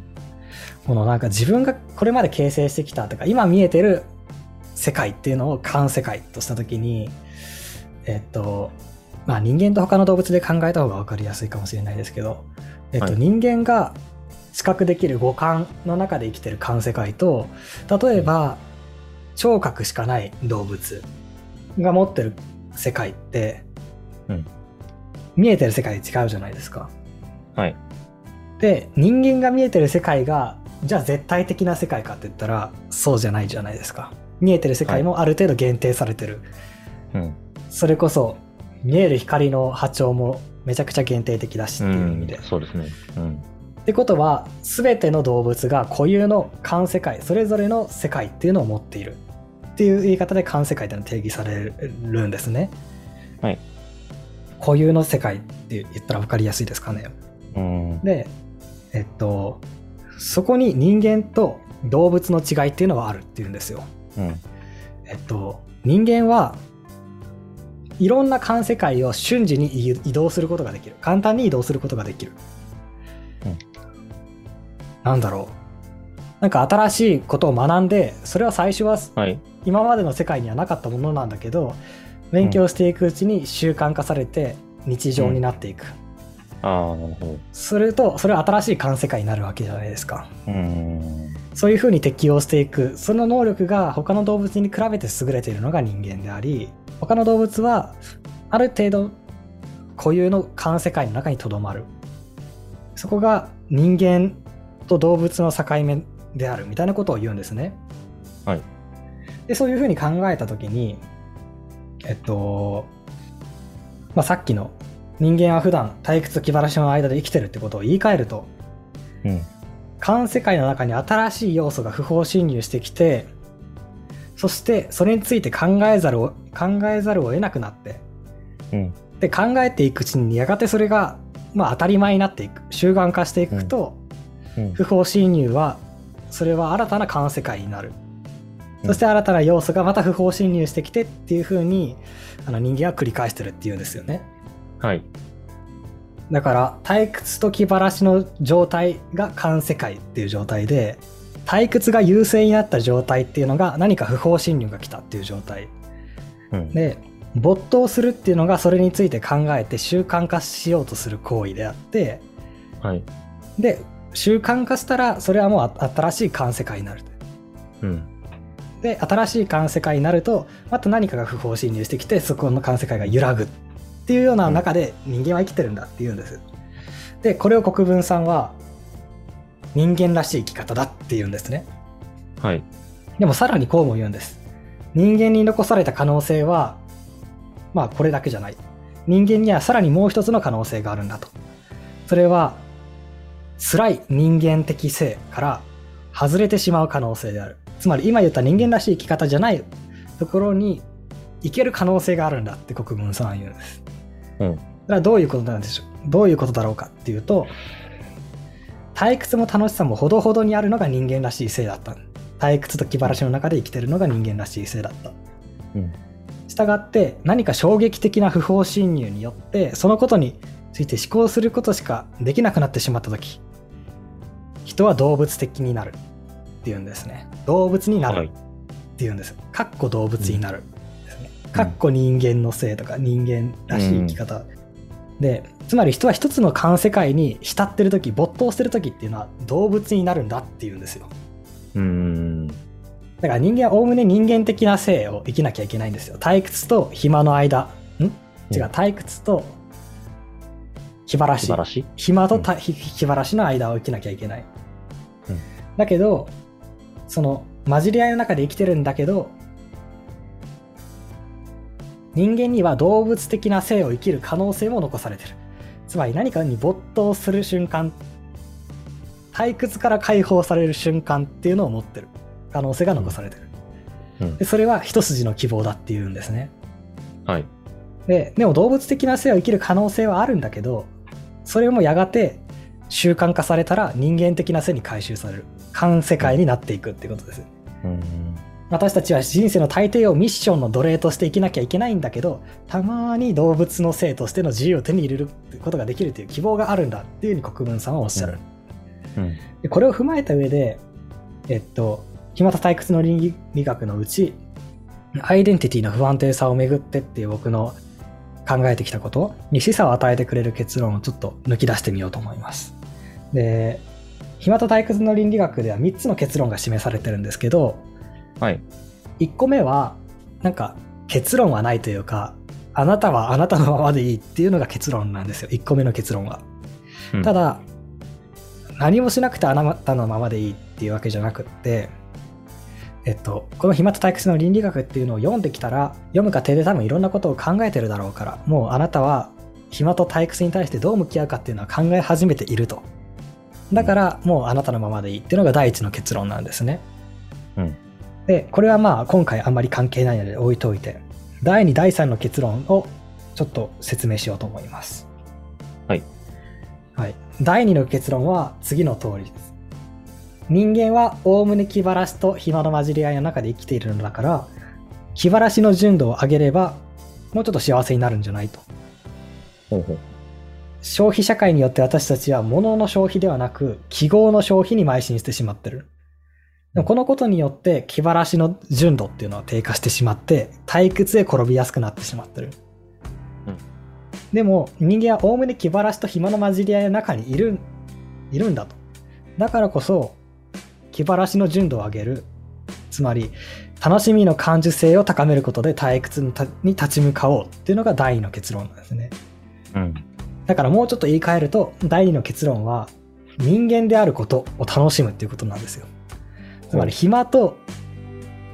このなんか自分がこれまで形成してきたとか、今見えてる世界っていうのを環世界としたときに、えっと、まあ人間と他の動物で考えた方が分かりやすいかもしれないですけど、えっと、はい人間が知覚できる五感の中で生きてる環世界と、例えば聴覚しかない動物が持ってる世界って、うん見えてる世界違うじゃないですか。はい。で人間が見えてる世界がじゃあ絶対的な世界かって言ったらそうじゃないじゃないですか見えてる世界もある程度限定されてる、うん。それこそ見える光の波長もめちゃくちゃ限定的だしっていう意味で、うんそうですね。うん。ってことは全ての動物が固有の環世界それぞれの世界っていうのを持っているっていう言い方で環世界っていうのは定義されるんですねはい固有の世界って言ったら分かりやすいですかねうん。で、えっと、そこに人間と動物の違いっていうのはあるっていうんですよ。うん。えっと、人間はいろんな環世界を瞬時に移移動することができる。簡単に移動することができる。うんなんだろう。なんか新しいことを学んで、それは最初ははい。今までの世界にはなかったものなんだけど、勉強していくうちに習慣化されて日常になっていく。ああ、なるほすると、それは新しい環世界になるわけじゃないですか。ど。うん。そういうふうに適応していく、その能力が他の動物に比べて優れているのが人間であり、他の動物はある程度固有の環世界の中にとどまる。そこが人間と動物の境目であるみたいなことを言うんですね。はい。で、そういうふうに考えたときに、えっと、まあ、さっきの人間は普段退屈と気晴らしの間で生きてるってことを言い換えると、うん。環世界の中に新しい要素が不法侵入してきてそしてそれについて考えざるを考えざるを得なくなってうん。で考えていくうちにやがてそれが、まあ、当たり前になっていく習慣化していくと、うん。不法侵入はそれは新たな環世界になる、うんそして新たな要素がまた不法侵入してきてっていう風にあの人間は繰り返してるっていうんですよねはい。だから退屈と気晴らしの状態が環世界っていう状態で退屈が優勢になった状態っていうのが何か不法侵入が来たっていう状態うん。で没頭するっていうのがそれについて考えて習慣化しようとする行為であってはい。で習慣化したらそれはもうあ新しい環世界になるうん。で新しい環世界になるとまた何かが不法侵入してきてそこの環世界が揺らぐっていうような中で人間は生きてるんだっていうんです。でこれを国分さんは人間らしい生き方だって言うんですね。はい。でもさらにこうも言うんです。人間に残された可能性はまあこれだけじゃない。人間にはさらにもう一つの可能性があるんだと。それは辛い人間的性から外れてしまう可能性である。つまり今言った人間らしい生き方じゃないところに行ける可能性があるんだって国分さんは言うんですうん。どういうことなんでしょう？どういうことだろうかっていうと退屈も楽しさもほどほどにあるのが人間らしい性だった退屈と気晴らしの中で生きてるのが人間らしい性だったうん。したがって何か衝撃的な不法侵入によってそのことについて思考することしかできなくなってしまった時人は動物的になるっていうんですね動物になはいるっ。ていうんですかっこ動物になるですねかっこ人間の性とか人間らしい生き方、でつまり人は一つの環世界に浸ってる時没頭してる時っていうのは動物になるんだっていうんですようん。だから人間はおおむね人間的な性を生きなきゃいけないんですよ。退屈と暇の間。ん？違う、退屈と気晴らし。らしい？暇とた、ひ気晴らしの間を生きなきゃいけない。うんだけど、その混じり合いの中で生きてるんだけど、人間には動物的な性を生きる可能性も残されてる。つまり何かに没頭する瞬間、退屈から解放される瞬間っていうのを持ってる。可能性が残されてる。うんでそれは一筋の希望だっていうんですね。はい。で、でも動物的な性を生きる可能性はあるんだけど、それもやがて習慣化されたら人間的な性に回収される。環世界になっていくっていうことです。うん。私たちは人生の大抵をミッションの奴隷として生きなきゃいけないんだけど、たまに動物の性としての自由を手に入れることができるという希望があるんだっていうふうに国分さんはおっしゃる。うん。でこれを踏まえた上で、えっと、暇と退屈の倫理理学のうち、アイデンティティの不安定さをめぐってっていう僕の考えてきたことに示唆を与えてくれる結論をちょっと抜き出してみようと思います。で、暇と退屈の倫理学では3つの結論が示されてるんですけど、はい。1個目は、なんか結論はないというか、あなたはあなたのままでいいっていうのが結論なんですよ。1個目の結論は。うんた、だ、何もしなくてあなたのままでいいっていうわけじゃなくって、えっと、この暇と退屈の倫理学っていうのを読んできたら、読む過程で多分いろんなことを考えてるだろうから、もうあなたは暇と退屈に対してどう向き合うかっていうのは考え始めていると。だから、もうあなたのままでいいっていうのが第一の結論なんですね。うん。で、これはまあ今回あんまり関係ないので置いといて、第2、第3の結論をちょっと説明しようと思います。はい。はい。第2の結論は次の通りです。人間はおおむね気晴らしと暇の混じり合いの中で生きているのだから、気晴らしの純度を上げれば、もうちょっと幸せになるんじゃないと。ほうほう。消費社会によって私たちは物の消費ではなく記号の消費に邁進してしまってる。でもこのことによって気晴らしの純度っていうのは低下してしまって退屈へ転びやすくなってしまってる。うんでも人間はおおむね気晴らしと暇の混じり合いの中にいるいるんだと。だからこそ気晴らしの純度を上げる。つまり楽しみの感受性を高めることで退屈に立ち向かおうっていうのが第二の結論なんですね。うん。だからもうちょっと言い換えると、第二の結論は、人間であることを楽しむっていうことなんですよ。つまり、暇と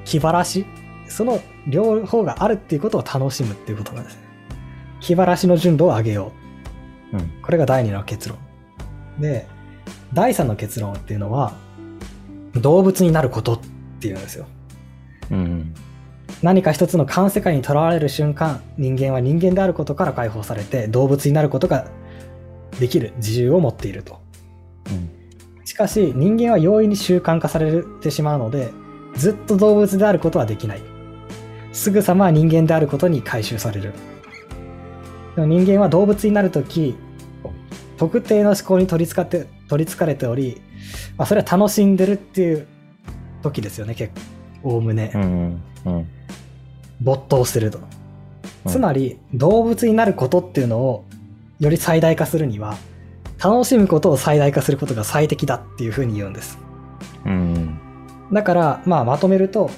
気晴らし、その両方があるっていうことを楽しむっていうことなんですね。気晴らしの純度を上げようん。う。これが第二の結論。で、第三の結論っていうのは、動物になることっていうんですよ。うん。何か一つの環世界にとらわれる瞬間人間は人間であることから解放されて動物になることができる自由を持っているとうん。しかし人間は容易に習慣化されてしまうのでずっと動物であることはできないすぐさま人間であることに回収されるでも人間は動物になるとき特定の思考に取りつかって取りつかれており、まあ、それは楽しんでるっていう時ですよね結構おおむね、うん。うん。没頭してると。うんつまり、動物になることっていうのをより最大化するには、楽しむことを最大化することが最適だっていうふうに言うんです。うん。だから、まあまとめると、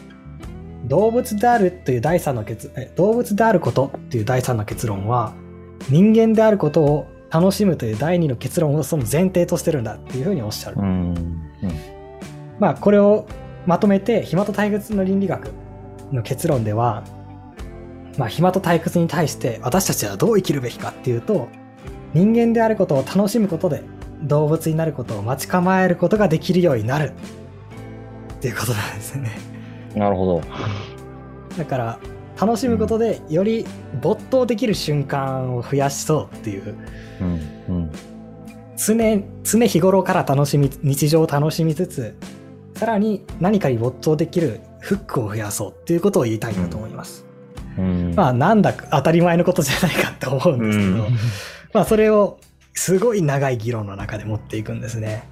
動物であるという第三の結、え動物であることっていう第三の結論は、人間であることを楽しむという第二の結論をその前提としてるんだっていうふうにおっしゃる。うん。まあこれをまとめて暇と退屈の倫理学の結論では、まあ暇と退屈に対して私たちはどう生きるべきかっていうと人間であることを楽しむことで動物になることを待ち構えることができるようになるっていうことなんですよね。なるほど。だから楽しむことでより没頭できる瞬間を増やしそうっていううん。うん。常常日頃から楽しみ日常を楽しみつつさらに何かに没頭できるフックを増やそうっていうことを言いたいんだと思います、うん。まあなんだか当たり前のことじゃないかって思うんですけど、まあそれをすごい長い議論の中で持っていくんですね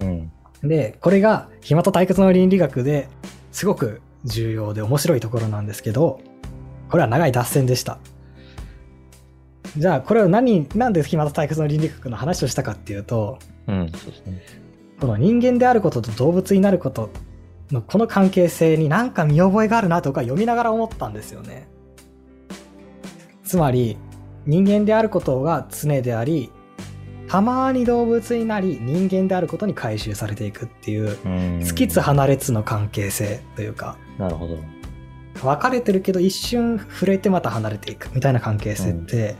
うん。でこれが暇と退屈の倫理学ですごく重要で面白いところなんですけどこれは長い脱線でしたじゃあこれを何なんで暇と退屈の倫理学の話をしたかっていうとうん。そうですね。この人間であることと動物になることのこの関係性になんか見覚えがあるなとか読みながら思ったんですよね。つまり人間であることが常でありたまに動物になり人間であることに回収されていくっていううん。つきつ離れつの関係性というかなるほど。分かれてるけど一瞬触れてまた離れていくみたいな関係性って、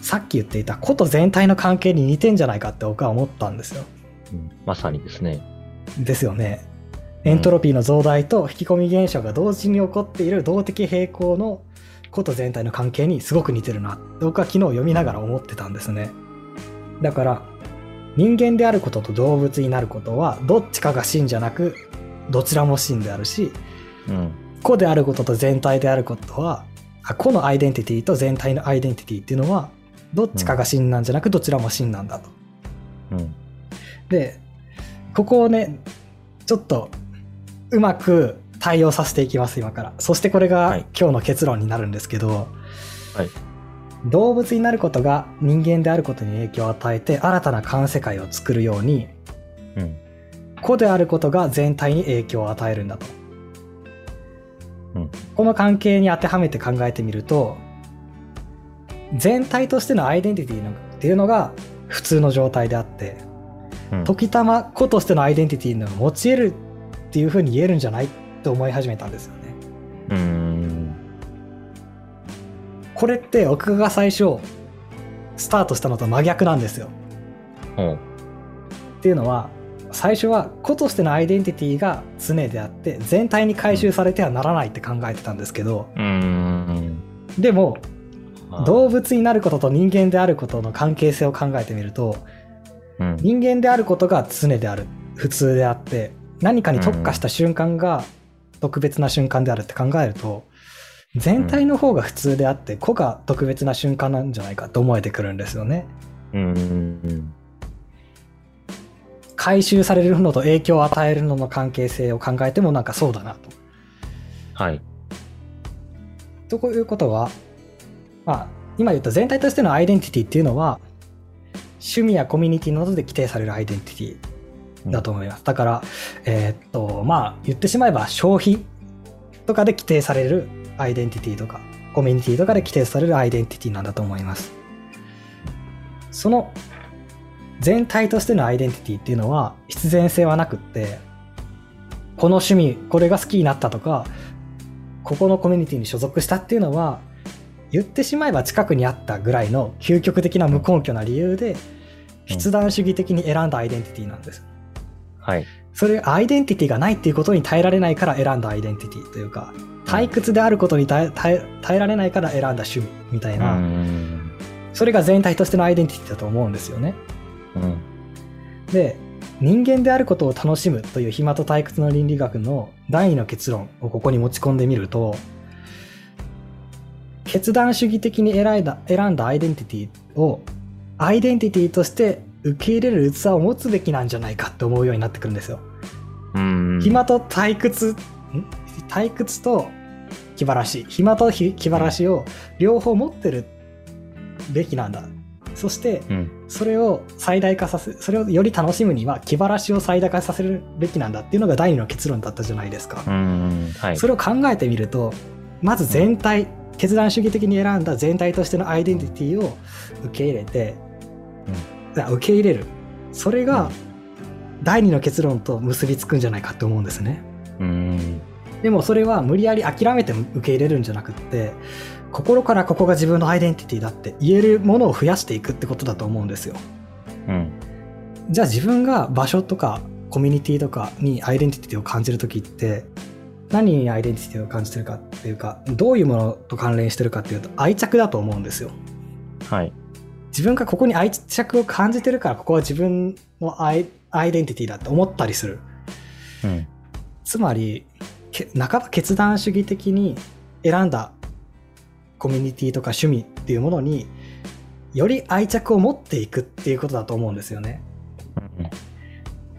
さっき言っていたこと全体の関係に似てんじゃないかって僕は思ったんですよ。うんまさにですね。ですよね。エントロピーの増大と引き込み現象が同時に起こっている動的平衡のこと全体の関係にすごく似てるな僕は昨日読みながら思ってたんですねだから人間であることと動物になることはどっちかが真じゃなくどちらも真であるしうん。個であることと全体であることはあ個のアイデンティティと全体のアイデンティティっていうのはどっちかが真なんじゃなくどちらも真なんだとうん。でここをねちょっとうまく対応させていきます今から。そしてこれがはい。今日の結論になるんですけど、はい。動物になることが人間であることに影響を与えて新たな環世界を作るようにうん。個であることが全体に影響を与えるんだと、うん。この関係に当てはめて考えてみると全体としてのアイデンティティのっていうのが普通の状態であってうん。時たま個としてのアイデンティティの持ち得るっていうふうに言えるんじゃないと思い始めたんですよね。うん。これって僕が最初スタートしたのと真逆なんですよ。うん。っていうのは最初は個としてのアイデンティティが常であって全体に回収されてはならないって考えてたんですけどうん。でも動物になることと人間であることの関係性を考えてみるとうん。人間であることが常である普通であって何かに特化した瞬間が特別な瞬間であるって考えると全体の方が普通であって個が特別な瞬間なんじゃないかと思えてくるんですよね。うん。回収されるのと影響を与えるのの関係性を考えてもなんかそうだなと。はい。ということは、まあ、今言った全体としてのアイデンティティっていうのは趣味やコミュニティなどで規定されるアイデンティティだと思います。だから、えーっと、まあ、言ってしまえば消費とかで規定されるアイデンティティとか、コミュニティとかで規定されるアイデンティティなんだと思います。その全体としてのアイデンティティっていうのは必然性はなくって、この趣味、これが好きになったとか、ここのコミュニティに所属したっていうのは、言ってしまえば近くにあったぐらいの究極的な無根拠な理由で、筆談主義的に選んだアイデンティティなんです。はい。それアイデンティティがないっていうことに耐えられないから選んだアイデンティティというか退屈であることに耐え耐え耐えられないから選んだ趣味みたいな、うん。それが全体としてのアイデンティティだと思うんですよねうん。で人間であることを楽しむという暇と退屈の倫理学の第二の結論をここに持ち込んでみると決断主義的に選んだ選んだアイデンティティをアイデンティティとして受け入れる器を持つべきなんじゃないかって思うようになってくるんですようん。暇と退屈ん？退屈と気晴らし暇とひ気晴らしを両方持ってるべきなんだそしてうん。それを最大化させそれをより楽しむには気晴らしを最大化させるべきなんだっていうのが第二の結論だったじゃないですか、うん。はい。それを考えてみるとまず全体、決断主義的に選んだ全体としてのアイデンティティを受け入れて、あ受け入れるそれが第二の結論と結びつくんじゃないかって思うんですねうん。でもそれは無理やり諦めて受け入れるんじゃなくって心からここが自分のアイデンティティだって言えるものを増やしていくってことだと思うんですようん。じゃあ自分が場所とかコミュニティとかにアイデンティティを感じるときって何にアイデンティティを感じてるかっていうかどういうものと関連してるかっていうと愛着だと思うんですよはい。自分がここに愛着を感じてるからここは自分のアイアイデンティティだって思ったりする。うん。つまりけ半ば決断主義的に選んだコミュニティとか趣味っていうものにより愛着を持っていくっていうことだと思うんですよね。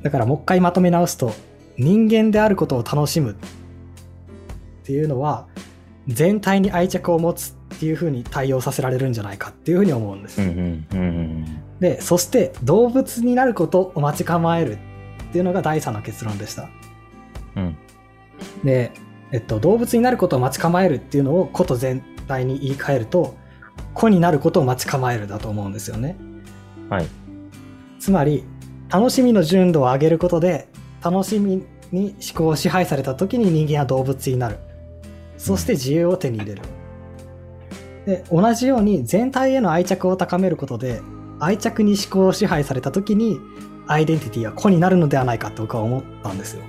だからもう一回まとめ直すと人間であることを楽しむっていうのは全体に愛着を持つっていうふうに対応させられるんじゃないかっていうふうに思うんです、うん。うん。うん。でそして動物になることを待ち構えるっていうのが第三の結論でしたうん。で、えっと、動物になることを待ち構えるっていうのを個と全体に言い換えると個になることを待ち構えるだと思うんですよねはい。つまり楽しみの純度を上げることで楽しみに思考を支配された時に人間は動物になるそして自由を手に入れるで同じように全体への愛着を高めることで愛着に思考を支配された時にアイデンティティは個になるのではないかと僕は思ったんですよ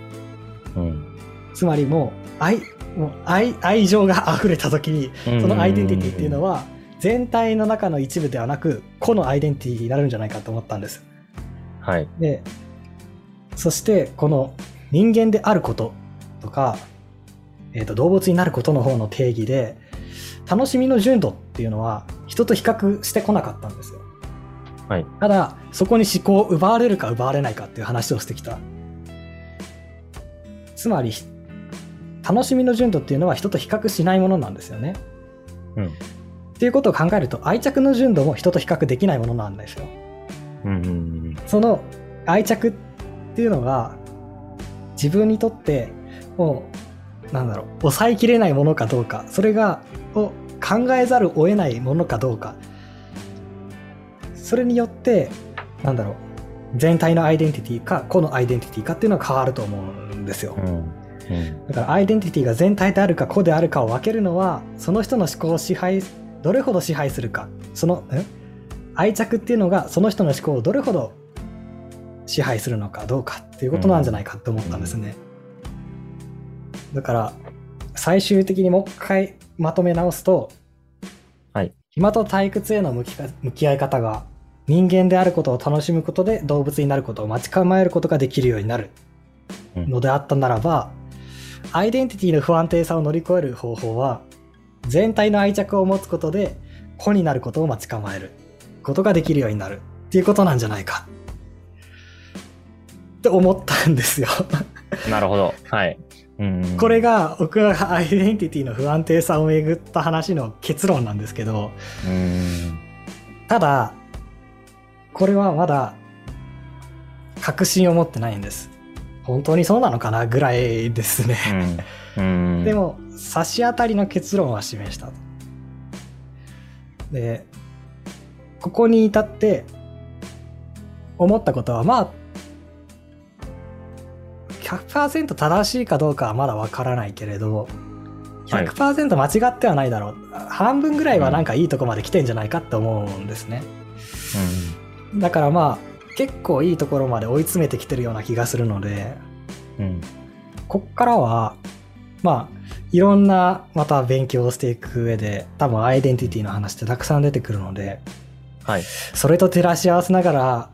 うん。つまりもう愛もう愛愛情が溢れた時にそのアイデンティティっていうのは全体の中の一部ではなく個のアイデンティティになるんじゃないかと思ったんです。はい。でそしてこの人間であることとか、えー、と動物になることの方の定義で楽しみの純度っていうのは人と比較してこなかったんですよ。はい。ただそこに思考を奪われるか奪われないかっていう話をしてきた。つまり楽しみの純度っていうのは人と比較しないものなんですよね。うん。っていうことを考えると愛着の純度も人と比較できないものなんですよ。うんうんうん。その愛着っていうのが自分にとってもうなんだろう抑えきれないものかどうかそれがを考えざるを得ないものかどうか。それによってなんだろう全体のアイデンティティか個のアイデンティティかっていうのは変わると思うんですよ。うん。うん。だからアイデンティティが全体であるか個であるかを分けるのはその人の思考を支配どれほど支配するか。そのん愛着っていうのがその人の思考をどれほど支配するのかどうかっていうことなんじゃないかって思ったんですね、だから最終的にもう一回まとめ直すと、はい、暇と退屈への向きか向き合い方が人間であることを楽しむことで動物になることを待ち構えることができるようになるうん。のであったならば、アイデンティティの不安定さを乗り越える方法は全体の愛着を持つことで子になることを待ち構える。ことができるようになる。っていうことなんじゃないか。って思ったんですよ。[LAUGHS] なるほど。はい。うん。これが僕がアイデンティティの不安定さをめぐった話の結論なんですけどうん。ただこれはまだ確信を持ってないんです本当にそうなのかなぐらいですね。で、も差し当たりの結論は示したとでここに至って思ったことはまあ100%正しいかどうかはまだわからないけれどはい100%間違ってはないだろう、半分ぐらいはなんかいいとこまで来てんじゃないかって思うんですね、だからまあ結構いいところまで追い詰めてきてるような気がするのでうん。うん。こっからは、まあ、いろんな、また勉強をしていく上で、多分アイデンティティの話ってたくさん出てくるので、はい。それと照らし合わせながら、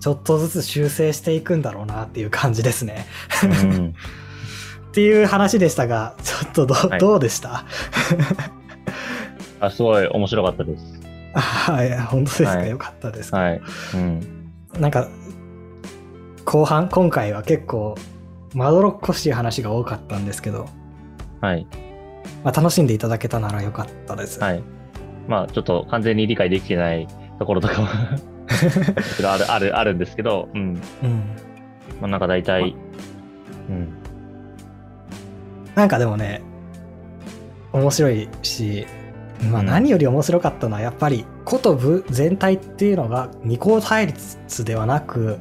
ちょっとずつ修正していくんだろうなっていう感じですね。うん。[LAUGHS] っていう話でしたが、ちょっとど,、はいどうでした？あ、すごい面白かったです。はい、本当ですか、はいよかったです。はい。うん。なんか、後半、今回は結構、まどろっこしい話が多かったんですけど、はい。まあ、楽しんでいただけたならよかったです。はい。まあ、ちょっと完全に理解できてないところとかもいろいろ [LAUGHS] ある、ある、あるんですけど、うん。うんまあ、なんか大体、うん。なんかでもね、面白いし、まあうん何より面白かったのはやっぱり、個と部全体っていうのが二項対立ではなく、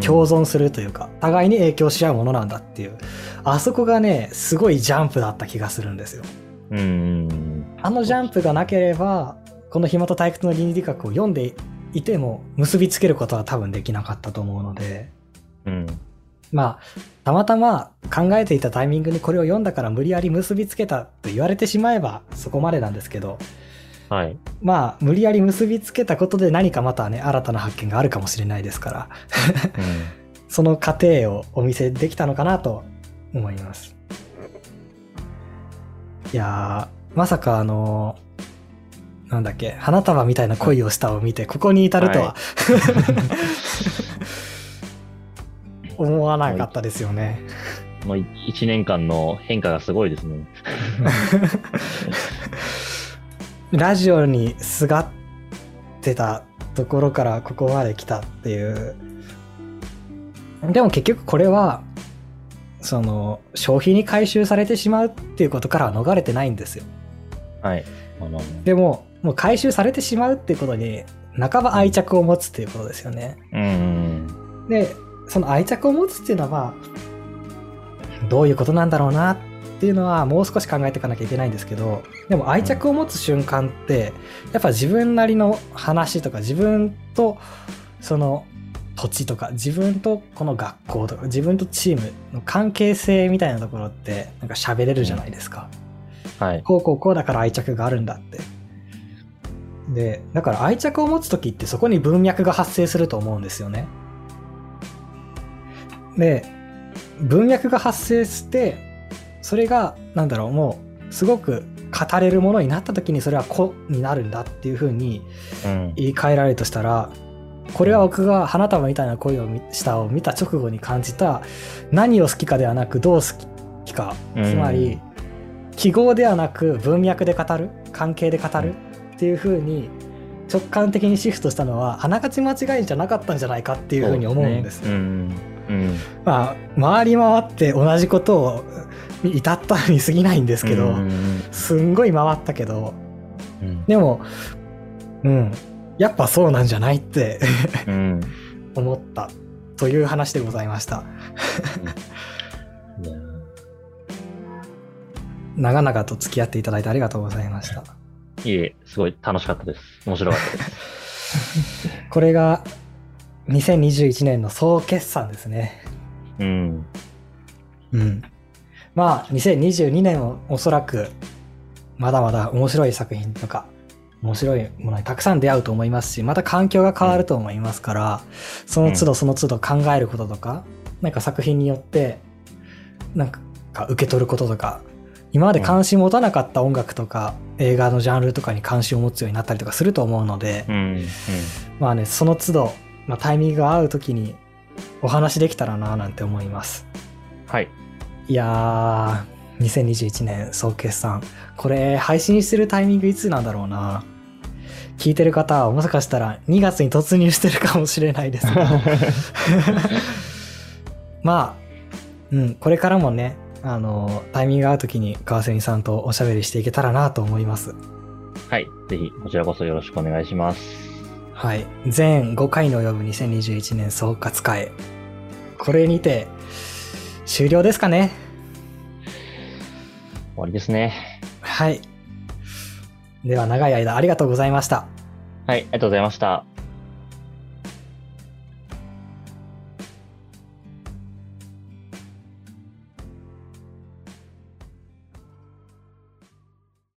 共存するというか、互いに影響し合うものなんだっていう、あそこがね、すごいジャンプだった気がするんですよ。うん。うん。あのジャンプがなければ、この暇と退屈の倫理学を読んでいても結びつけることは多分できなかったと思うので、うん。まあ、たまたま考えていたタイミングにこれを読んだから無理やり結びつけたと言われてしまえばそこまでなんですけど、はい。まあ、無理やり結びつけたことで何かまたね、新たな発見があるかもしれないですから、[LAUGHS] その過程をお見せできたのかなと思います。いやー、まさかあのなんだっけ、花束みたいな恋をしたを見て、ここに至るとは、は [LAUGHS] 思わなかったですよね。もう1年間の変化がすごいですね。[LAUGHS] ラジオにすがってたところからここまで来たっていう。でも結局これは、その、消費に回収されてしまうっていうことからは逃れてないんですよ。はい。でも、もう回収されてしまうっていうことに、半ば愛着を持つっていうことですよね。うん。で、その愛着を持つっていうのは、どういうことなんだろうなっていうのはもう少し考えていかなきゃいけないんですけど、でも愛着を持つ瞬間って、やっぱ自分なりの話とか自分と、その、土地とか自分とこの学校とか自分とチームの関係性みたいなところってなんか喋れるじゃないですか。はい。こうこうこうだから愛着があるんだって。で、だから愛着を持つ時ってそこに文脈が発生すると思うんですよね。で、文脈が発生して、それが、なんだろう、もう、すごく語れるものになった時にそれは子になるんだっていうふうにうん。言い換えられるとしたら、これは僕が花束みたいな恋を見したを見た直後に感じた何を好きかではなくどう好きかうんつまり記号ではなく文脈で語る関係で語るっていう風に直感的にシフトしたのはあながち間違いじゃなかったんじゃないかっていう風に思うんです。ね。うん。うん。まあ回り回って同じことをに至ったに過ぎないんですけど、うんすんごい回ったけどうん。でもうんやっぱそうなんじゃないってうん。[LAUGHS] 思ったという話でございました。長々と付き合っていただいてありがとうございましたいえ、すごい楽しかったです。面白かったです。[LAUGHS] これが2021年の総決算ですねうん。うんまあ2022年もおそらくまだまだ面白い作品とか面白いものにたくさん出会うと思いますしまた環境が変わると思いますから、その都度その都度考えることとか、なんか作品によってなんか受け取ることとか今まで関心持たなかった音楽とか、映画のジャンルとかに関心を持つようになったりとかすると思うので、うん。まあねその都度、まあ、タイミングが合う時にお話できたらななんて思います。はい。いやー2021年総決算。これ配信してるタイミングいつなんだろうな。聞いてる方はもしかしたら2月に突入してるかもしれないですが [LAUGHS] まあ、うん、これからもね、あの、タイミングが合う時に川蝉さんとおしゃべりしていけたらなと思います。はい。ぜひ、こちらこそよろしくお願いします。はい。全5回に及ぶ2021年総括会。これにて、終了ですかね。終わりですね。はい。では長い間ありがとうございました。はい。ありがとうございました。